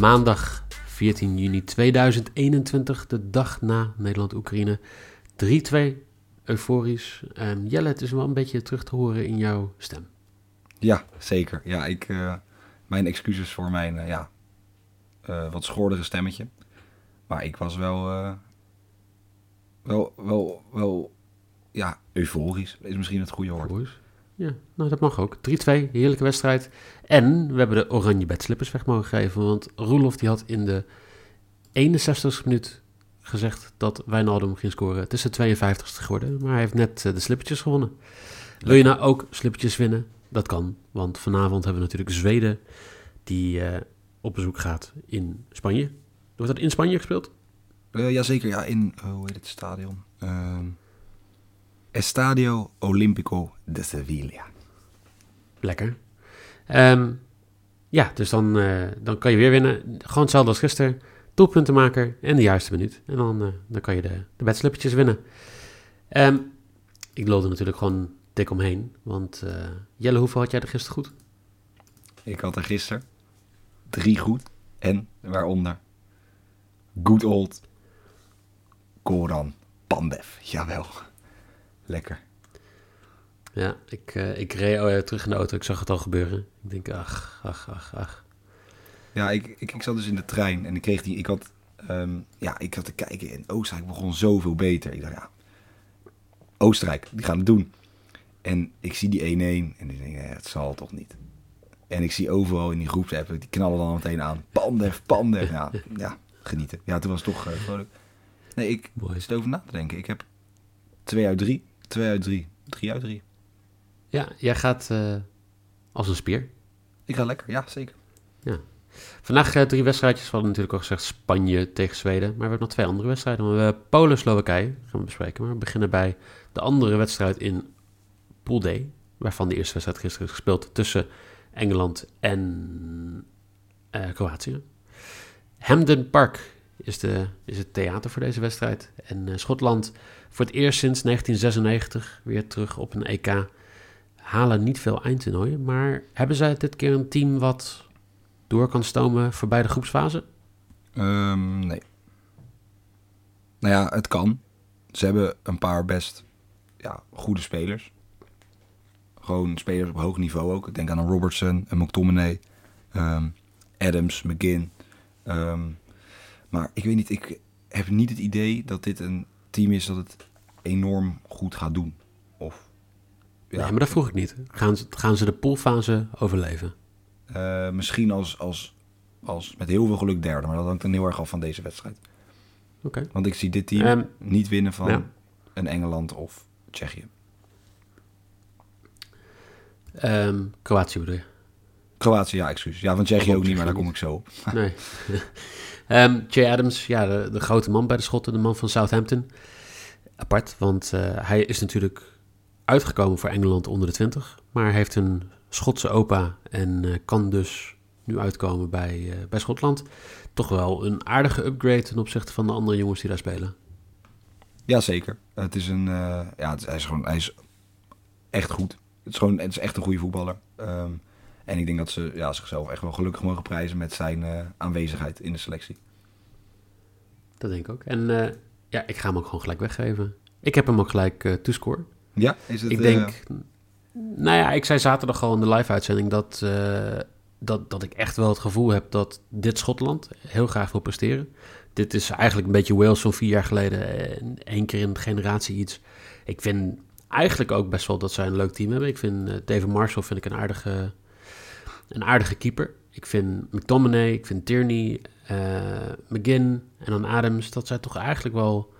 Maandag 14 juni 2021, de dag na Nederland-Oekraïne. 3-2, euforisch. Um, Jelle, het is wel een beetje terug te horen in jouw stem. Ja, zeker. Ja, ik, uh, mijn excuses voor mijn uh, ja, uh, wat schordige stemmetje. Maar ik was wel, wel, wel, wel, ja, euforisch is misschien het goede woord. Euforisch. Ja, nou dat mag ook. 3-2, heerlijke wedstrijd. En we hebben de oranje bedslippers weg mogen geven. Want Roelof die had in de 61ste minuut gezegd dat Wijnaldum ging scoren. Het is de 52ste geworden, maar hij heeft net de slippertjes gewonnen. Wil je nou ook slippertjes winnen? Dat kan, want vanavond hebben we natuurlijk Zweden die uh, op bezoek gaat in Spanje. Wordt dat in Spanje gespeeld? Uh, jazeker, ja, in, uh, hoe heet het stadion? Ehm, Estadio Olímpico de Sevilla. Lekker. Um, ja, dus dan, dan kan je weer winnen. Gewoon hetzelfde als gisteren. Doelpuntenmaker en de juiste minuut. En dan, dan kan je de, de winnen. Um, ik lulde natuurlijk gewoon dik omheen. Want uh, Jelle, hoeveel had jij er gisteren goed? Ik had er gisteren drie goed. En waaronder good old Koran Pandev. Jawel. Lekker. Ja, ik, uh, ik reed oh ja, terug in de auto. Ik zag het al gebeuren. Ik denk, ach, ach, ach, ach. Ja, ik, ik, ik zat dus in de trein en ik kreeg die... Ik had, um, ja, ik had te kijken en Oostenrijk begon zoveel beter. Ik dacht, ja, Oostenrijk, die gaan het doen. En ik zie die 1-1 en ik denk, het zal toch niet. En ik zie overal in die groepsapp, die knallen dan meteen aan. Pandev, Pandev. Ja, ja genieten. Ja, toen was het toch uh, vrolijk. Nee, ik Boy. zit over na te denken. Ik heb 2 uit 3, 2 uit 3, 3 uit 3. Ja, jij gaat uh, als een spier. Ik ga lekker, ja, zeker. Ja. Vandaag uh, drie wedstrijdjes. We hadden natuurlijk al gezegd Spanje tegen Zweden. Maar we hebben nog twee andere wedstrijden. We hebben Polen-Slowakije gaan we bespreken. Maar we beginnen bij de andere wedstrijd in Pool D, waarvan de eerste wedstrijd gisteren is gespeeld tussen Engeland en uh, Kroatië. Hampden Park is, de, is het theater voor deze wedstrijd. En uh, Schotland voor het eerst sinds 1996 weer terug op een EK. Halen niet veel eindtoernooien, maar hebben zij dit keer een team wat door kan stomen voorbij de groepsfase? Um, nee. Nou ja, het kan. Ze hebben een paar best ja, goede spelers. Gewoon spelers op hoog niveau ook. Ik denk aan een Robertson, een McTominay, um, Adams, McGinn. Um, maar ik weet niet, ik heb niet het idee dat dit een team is dat het enorm goed gaat doen. Of, ja. Nee, maar dat vroeg ik niet. Gaan ze, gaan ze de poolfase overleven? Uh, misschien als, als, als met heel veel geluk derde, maar dat hangt dan heel erg af van deze wedstrijd. Okay. Want ik zie dit team um, niet winnen van ja. een Engeland of Tsjechië. Um, Kroatië bedoel je? Kroatië, ja, excuus. Ja, van Tsjechië ook niet, maar daar kom ik zo op. nee. um, Jay Adams, ja, de, de, grote man bij de Schotten, de man van Southampton. Apart, want uh, hij is natuurlijk uitgekomen voor Engeland onder de 20. Maar heeft een Schotse opa en uh, kan dus nu uitkomen bij, uh, bij Schotland. Toch wel een aardige upgrade ten opzichte van de andere jongens die daar spelen. Jazeker. Het is een, ja, hij, is gewoon, hij is echt goed. Het is gewoon het is echt een goede voetballer. Um, en ik denk dat ze ja, zichzelf echt wel gelukkig mogen prijzen met zijn uh, aanwezigheid in de selectie. Dat denk ik ook. En uh, ja, ik ga hem ook gewoon gelijk weggeven. Ik heb hem ook gelijk uh. Ja, is het... Ik denk... Nou ja, ik zei zaterdag gewoon in de live-uitzending dat, dat, dat ik echt wel het gevoel heb dat dit Schotland heel graag wil presteren. Dit is eigenlijk een beetje Wales van vier jaar geleden. Eén keer in een generatie iets. Ik vind eigenlijk ook best wel dat zij een leuk team hebben. Ik vind David Marshall vind ik een aardige, een aardige keeper. Ik vind McTominay, ik vind Tierney, uh, McGinn en dan Adams. Dat zij toch eigenlijk wel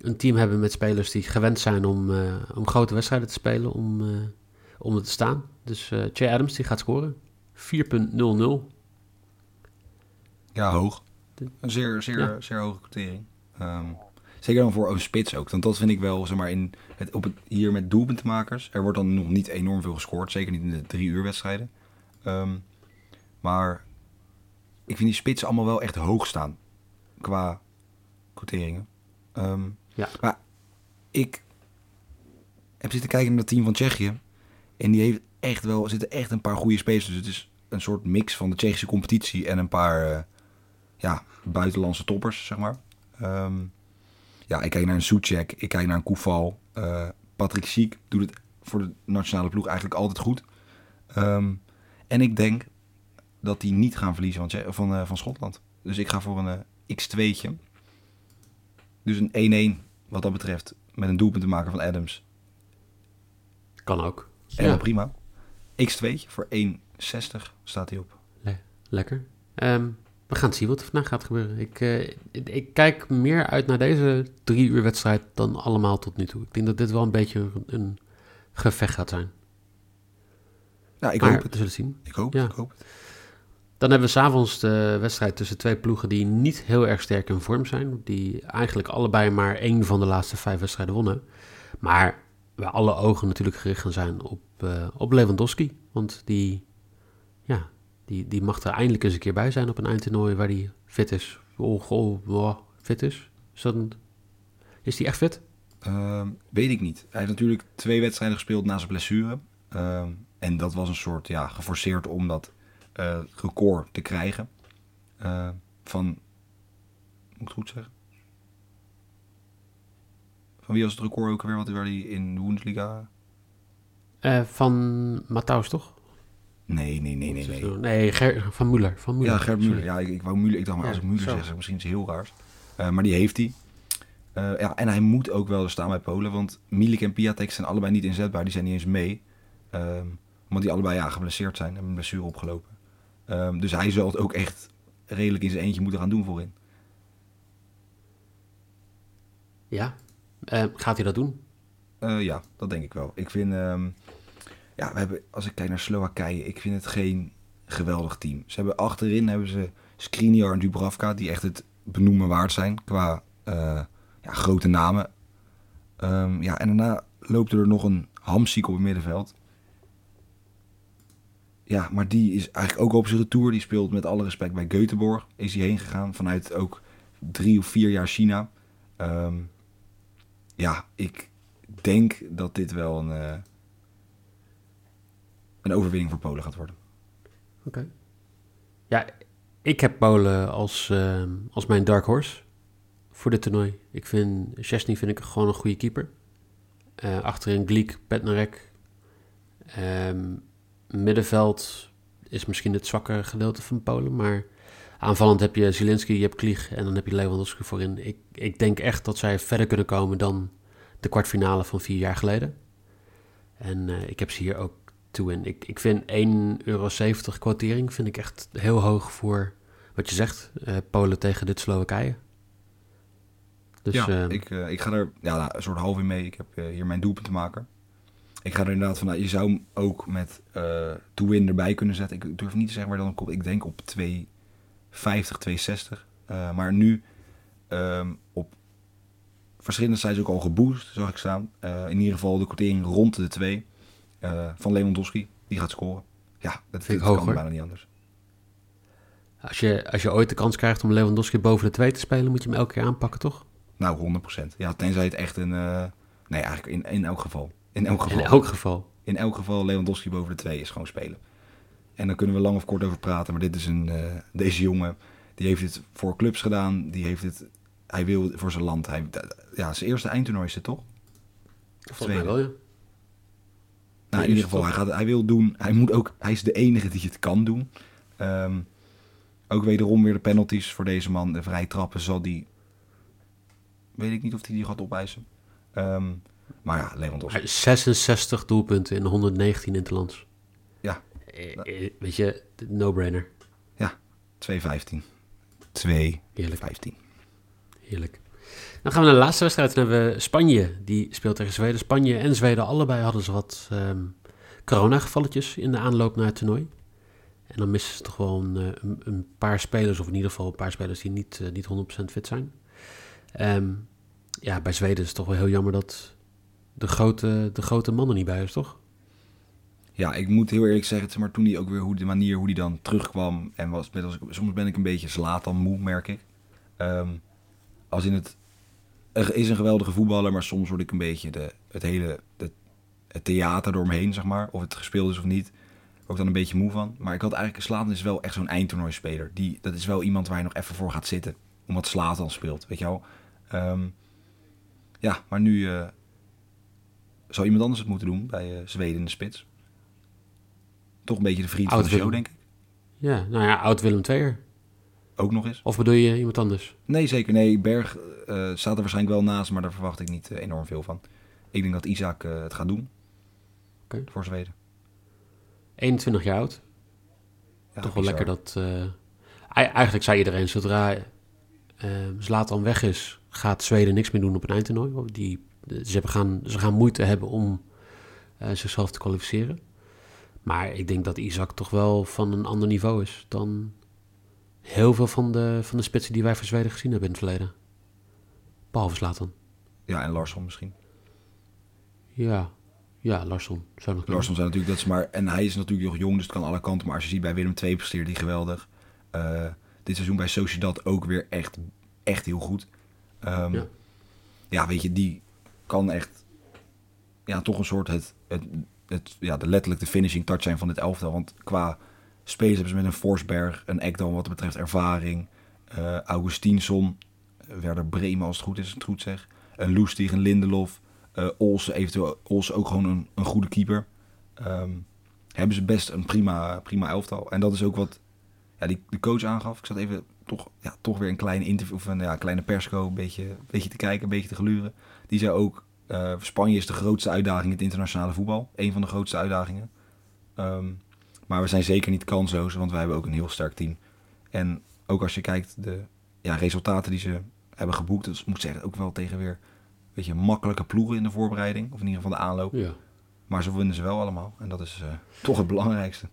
een team hebben met spelers die gewend zijn om, uh, om grote wedstrijden te spelen, om, om er te staan. Dus Jay Adams die gaat scoren. 4.00. Ja, hoog. Een zeer, zeer, ja. zeer hoge quotering. Um, Zeker dan voor een spits ook. Want dat vind ik wel, zeg maar, in het, op het, hier met doelpuntenmakers. Er wordt dan nog niet enorm veel gescoord. Zeker niet in de drie uur wedstrijden. Um, maar ik vind die spitsen allemaal wel echt hoog staan. Qua quoteringen. Um, ja. Maar ik heb zitten kijken naar het team van Tsjechië. En die heeft echt wel, zitten echt een paar goede spelers. Dus het is een soort mix van de Tsjechische competitie en een paar, uh, ja, buitenlandse toppers, zeg maar. Ehm, ja, ik kijk naar een Soetjek, ik kijk naar een Koeval. Uh, Patrick Schiek doet het voor de nationale ploeg eigenlijk altijd goed. Ehm, en ik denk dat die niet gaan verliezen van, van, uh, van Schotland. Dus ik ga voor een uh, X2'tje. Dus een 1-1 wat dat betreft. Met een doelpunt te maken van Adams. Kan ook. Ja. prima. X2'tje voor 1,60 staat hij op. lekker. Um, we gaan zien wat er vandaag gaat gebeuren. Ik, uh, ik kijk meer uit naar deze drie uur wedstrijd dan allemaal tot nu toe. Ik denk dat dit wel een beetje een, een gevecht gaat zijn. Nou, ik hoop het. We zullen zien. Ik hoop, ja. ik hoop het. Dan hebben we s'avonds de wedstrijd tussen twee ploegen die niet heel erg sterk in vorm zijn. Die eigenlijk allebei maar één van de laatste vijf wedstrijden wonnen. Maar waar alle ogen natuurlijk gericht gaan zijn op, uh, op Lewandowski. Want die, ja, die, die mag er eindelijk eens een keer bij zijn op een eindtoernooi waar hij fit is. Oh, oh, fit is? Is, dat een, is die echt fit? Uh, weet ik niet. Hij heeft natuurlijk twee wedstrijden gespeeld na zijn blessure. Uh, en dat was een soort, ja, geforceerd om dat uh, record te krijgen. Uh, van, moet ik het goed zeggen? Van wie was het record ook weer, wat hij in de Bundesliga? Uh, van Matthaus, toch? Nee, nee, nee, nee. Nee, nee Ger van Muller. Van Muller. Ja, Gert Muller. Ja, ik, ik wou Muller. Ik dacht maar, als ik Muller zeg, misschien is het heel raar. Uh, maar die heeft hij. Uh, ja, en hij moet ook wel er staan bij Polen, want Milik en Piatek zijn allebei niet inzetbaar. Die zijn niet eens mee. Um, omdat die allebei ja, geblesseerd zijn en een blessure opgelopen. Um, dus hij zal het ook echt redelijk in zijn eentje moeten gaan doen voorin. Ja, uh, gaat hij dat doen? Uh, ja, dat denk ik wel. Ik vind, um, ja, we hebben, als ik kijk naar Slowakije, ik vind het geen geweldig team. Ze hebben achterin hebben ze Skriniar en Dubravka, die echt het benoemen waard zijn qua uh, ja, grote namen. Um, ja, en daarna loopt er nog een Hamsik op het middenveld. Ja, maar die is eigenlijk ook op zijn retour. Die speelt met alle respect bij Göteborg. Is hij heen gegaan vanuit ook drie of vier jaar China. Um, ja, ik denk dat dit wel een, uh, een overwinning voor Polen gaat worden. Oké. Ja, ik heb Polen als, uh, als mijn dark horse voor dit toernooi. Ik vind Chesney vind ik gewoon een goede keeper. Uh, achterin Gleek, Petnarek. Um, middenveld is misschien het zwakke gedeelte van Polen, maar aanvallend heb je Zielinski, je hebt Klieg en dan heb je Lewandowski voorin. Ik, ik denk echt dat zij verder kunnen komen dan de kwartfinale van vier jaar geleden. En uh, ik heb ze hier ook toe in. Ik, ik vind 1,70 euro quotering vind ik echt heel hoog voor wat je zegt, uh, Polen tegen dit Slowakije. Dus, ja, uh, ik, ik ga er ja, nou, een soort half in mee. Ik heb hier mijn doelpunt te maken ik ga er inderdaad vanuit, je zou hem ook met uh, to win erbij kunnen zetten. Ik durf niet te zeggen waar dan komt. Ik denk op 2,50, 2,60. Uh, maar nu um, op verschillende sites ook al geboost, zag ik staan. Uh, in ieder geval de quotering rond de 2 uh, van Lewandowski. Die gaat scoren. Ja, dat, vind ik kan bijna niet anders. Als je, als je ooit de kans krijgt om Lewandowski boven de 2 te spelen, moet je hem elke keer aanpakken, toch? Nou, 100%. Ja, tenzij het echt een... nee, eigenlijk in, in elk geval. In elk geval. In elk geval. In elk geval Lewandowski boven de twee is gewoon spelen. En dan kunnen we lang of kort over praten. Maar dit is een, uh, deze jongen, die heeft het voor clubs gedaan. Die heeft het, hij wil voor zijn land. Hij, ja, zijn eerste eindtoernooi is het toch? Volgens mij wel, ja. Nou, in ieder geval, hij, gaat, hij wil doen. Hij, moet ook, hij is de enige die het kan doen. Um, ook wederom weer de penalties voor deze man. De vrije trappen zal die... Weet ik niet of hij die, die gaat opeisen. Um, maar ja, Lewandowski. 66 doelpunten in 119 interlands. Ja. Eh, eh, weet je, no-brainer. Ja, 2-15. 2 15. Heerlijk. Dan gaan we naar de laatste wedstrijd. Dan hebben we Spanje. Die speelt tegen Zweden. Spanje en Zweden allebei hadden ze wat um, coronagevalletjes in de aanloop naar het toernooi. En dan missen ze toch wel een, eh, een, een, paar spelers, of in ieder geval een paar spelers die niet, uh, niet 100% fit zijn. Um, ja, bij Zweden is het toch wel heel jammer dat de grote, de grote mannen niet bij is, toch? Ja, ik moet heel eerlijk zeggen, maar toen hij ook weer hoe de manier hoe hij dan terugkwam en was, was soms ben ik een beetje slaat dan moe, merk ik. Um, als in het, er is een geweldige voetballer, maar soms word ik een beetje de, het hele het, theater door me heen, zeg maar, of het gespeeld is of niet, ik dan een beetje moe van. Maar ik had eigenlijk, Slatan is wel echt zo'n eindtoernooispeler. Die, dat is wel iemand waar je nog even voor gaat zitten. Omdat Slatan speelt, weet je wel. Ehm, ja, maar nu uh, zou iemand anders het moeten doen bij uh, Zweden in de spits. Toch een beetje de vriend Oud van de show, denk ik. Ja, nou ja, oud Willem II'er. Ook nog eens. Of bedoel je iemand anders? Nee, zeker. Nee, Berg eh, staat er waarschijnlijk wel naast, maar daar verwacht ik niet eh, enorm veel van. Ik denk dat Isaac eh, het gaat doen. Voor Zweden. 21 jaar oud. Ja, Toch wel bizar. lekker dat... eh, ei- eigenlijk zei iedereen, zodra eh Zlatan weg is, gaat Zweden niks meer doen op een eindtoernooi. Die, ze, hebben gaan, ze gaan moeite hebben om eh, zichzelf te kwalificeren. Maar ik denk dat Isaac toch wel van een ander niveau is dan heel veel van de, van de spitsen die wij voor Zweden gezien hebben in het verleden. Behalve Zlatan. Ja, en Larsson misschien. Ja, ja, Larsson. Zou nog Larsson zijn natuurlijk, dat is maar... En hij is natuurlijk nog jong, dus het kan alle kanten. Maar als je ziet bij Willem II presteert hij geweldig. Eh, dit seizoen bij Sociedad ook weer echt, echt heel goed. Ehm, Ja. ja. weet je, die kan echt... Ja, toch een soort het, het, het, ja, de letterlijk de finishing touch zijn van dit elftal. Want qua spelers hebben ze met een Forsberg, een Ekdal wat betreft ervaring. eh Augustinsson, Werder Bremen als het goed is, het goed zeg. Een Loestig, een Lindelof. eh Olsen, eventueel Olsen ook gewoon een, een goede keeper. Ehm, hebben ze best een prima, prima elftal. En dat is ook wat ja, die de coach aangaf. Ik zat even toch, ja, toch weer een kleine interview of een ja, kleine persco, een beetje, beetje te kijken, een beetje te gluren. Die zei ook, eh, Spanje is de grootste uitdaging in het internationale voetbal. Een van de grootste uitdagingen. Ehm, maar we zijn zeker niet kansloos, want wij hebben ook een heel sterk team. En ook als je kijkt de ja, resultaten die ze hebben geboekt, dus ik moet zeggen, ook wel tegen weer weet je, makkelijke ploegen in de voorbereiding, of in ieder geval de aanloop. Ja. Maar ze winnen ze wel allemaal. En dat is eh, toch het belangrijkste.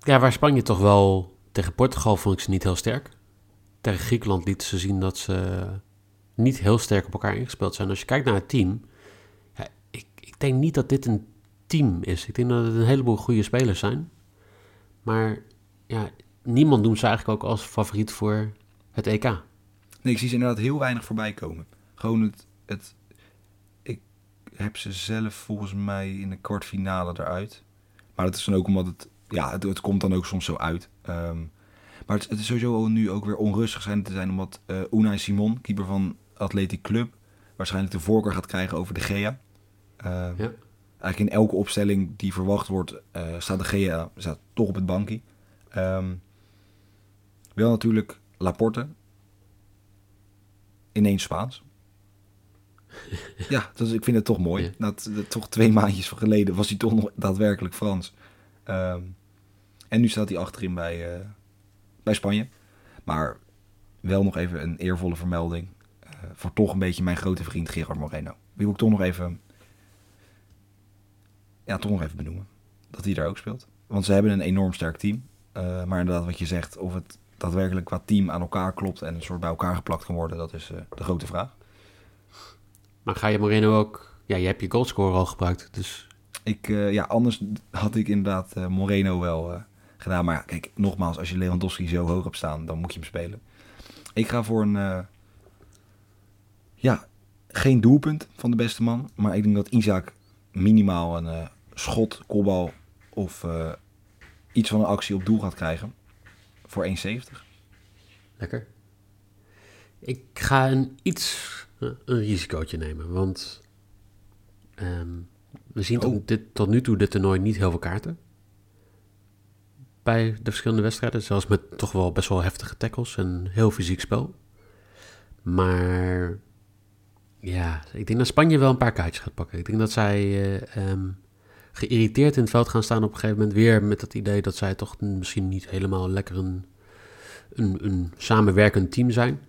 Ja, waar Spanje toch wel tegen Portugal vond ik ze niet heel sterk. Tegen Griekenland lieten ze zien dat ze niet heel sterk op elkaar ingespeeld zijn. Als je kijkt naar het team, ik, ik denk niet dat dit een team is. Ik denk dat het een heleboel goede spelers zijn. Maar ja, niemand noemt ze eigenlijk ook als favoriet voor het EK. Nee, ik zie ze inderdaad heel weinig voorbij komen. Gewoon het, het... Ik heb ze zelf volgens mij in de kwartfinale eruit. Maar dat is dan ook omdat het... Ja, het, komt dan ook soms zo uit. Ehm, maar het, is sowieso nu ook weer onrustig zijn te zijn... omdat eh Unai Simon, keeper van Athletic Club... waarschijnlijk de voorkeur gaat krijgen over de Gea. Ehm, Ja. Eigenlijk in elke opstelling die verwacht wordt... eh, staat de Gea staat toch op het bankje. Ehm, wel natuurlijk Laporte, ineens Spaans. ja, dus ik vind het toch mooi. Ja. Dat toch twee maandjes geleden was hij toch nog daadwerkelijk Frans. Ehm, en nu staat hij achterin bij, eh, bij Spanje. Maar wel nog even een eervolle vermelding. Eh, voor toch een beetje mijn grote vriend Gerard Moreno. Die wil ik toch nog even... Ja, toch nog even benoemen. Dat hij daar ook speelt. Want ze hebben een enorm sterk team. Eh, maar inderdaad, wat je zegt, of het daadwerkelijk qua team aan elkaar klopt en een soort bij elkaar geplakt kan worden, dat is eh, de grote vraag. Maar ga je Moreno ook... Ja, je hebt je goalscorer al gebruikt, dus Ik, ja, anders had ik inderdaad Moreno wel gedaan. Maar kijk, nogmaals, als je Lewandowski zo hoog hebt staan, dan moet je hem spelen. Ik ga voor een, ja, geen doelpunt van de beste man. Maar ik denk dat Isaac minimaal een eh, schot, kopbal of eh, iets van een actie op doel gaat krijgen. Voor 1,70. Lekker. Ik ga een iets een risicootje nemen, want ehm, we zien Oh. tot, dit, tot nu toe dit toernooi niet heel veel kaarten. Bij de verschillende wedstrijden, zelfs met toch wel best wel heftige tackles en heel fysiek spel. Maar ik denk dat Spanje wel een paar kaartjes gaat pakken. Ik denk dat zij ehm, geïrriteerd in het veld gaan staan op een gegeven moment weer met het idee dat zij toch misschien niet helemaal lekker een een, een samenwerkend team zijn.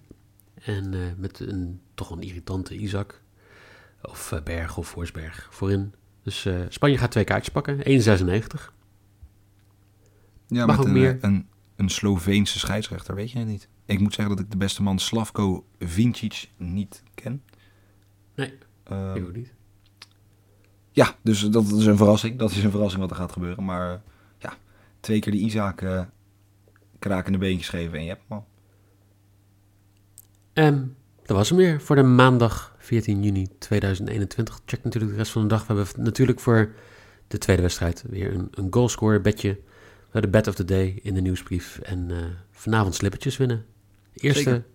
En eh, met een toch een irritante Isaac. Of eh, Berg of Forsberg voorin. Dus Spanje gaat twee kaartjes pakken. 1,96. Ja, Mag met ook een, meer. een, een Sloveense scheidsrechter, weet je het niet. Ik moet zeggen dat ik de beste man Slavko Vincic niet ken. Nee, Ehm, ik ook niet. ja, dus dat is een verrassing. Dat is een verrassing wat er gaat gebeuren. Maar eh, ja, twee keer die Isaac eh krakende beentjes geven en je hebt hem al. En dat was hem weer voor de maandag 14 juni 2021. Check natuurlijk de rest van de dag. We hebben natuurlijk voor de tweede wedstrijd weer een, een goalscorer bedje. De bet of the day in de nieuwsbrief. En uh, vanavond slippertjes winnen. Eerste Zeker.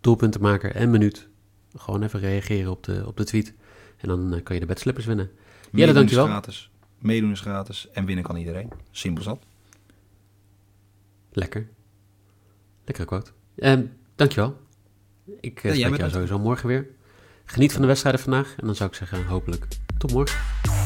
doelpuntenmaker en minuut. Gewoon even reageren op de, op de tweet. En dan uh, kan je de bedslippers winnen. Jelle, dankjewel. Is gratis. Meedoen is gratis. En winnen kan iedereen. Simpel zat. Lekker. Lekkere quote. Um, dankjewel. Ik ja, spreek jou sowieso morgen weer. Geniet van de wedstrijden vandaag. En dan zou ik zeggen, hopelijk tot morgen.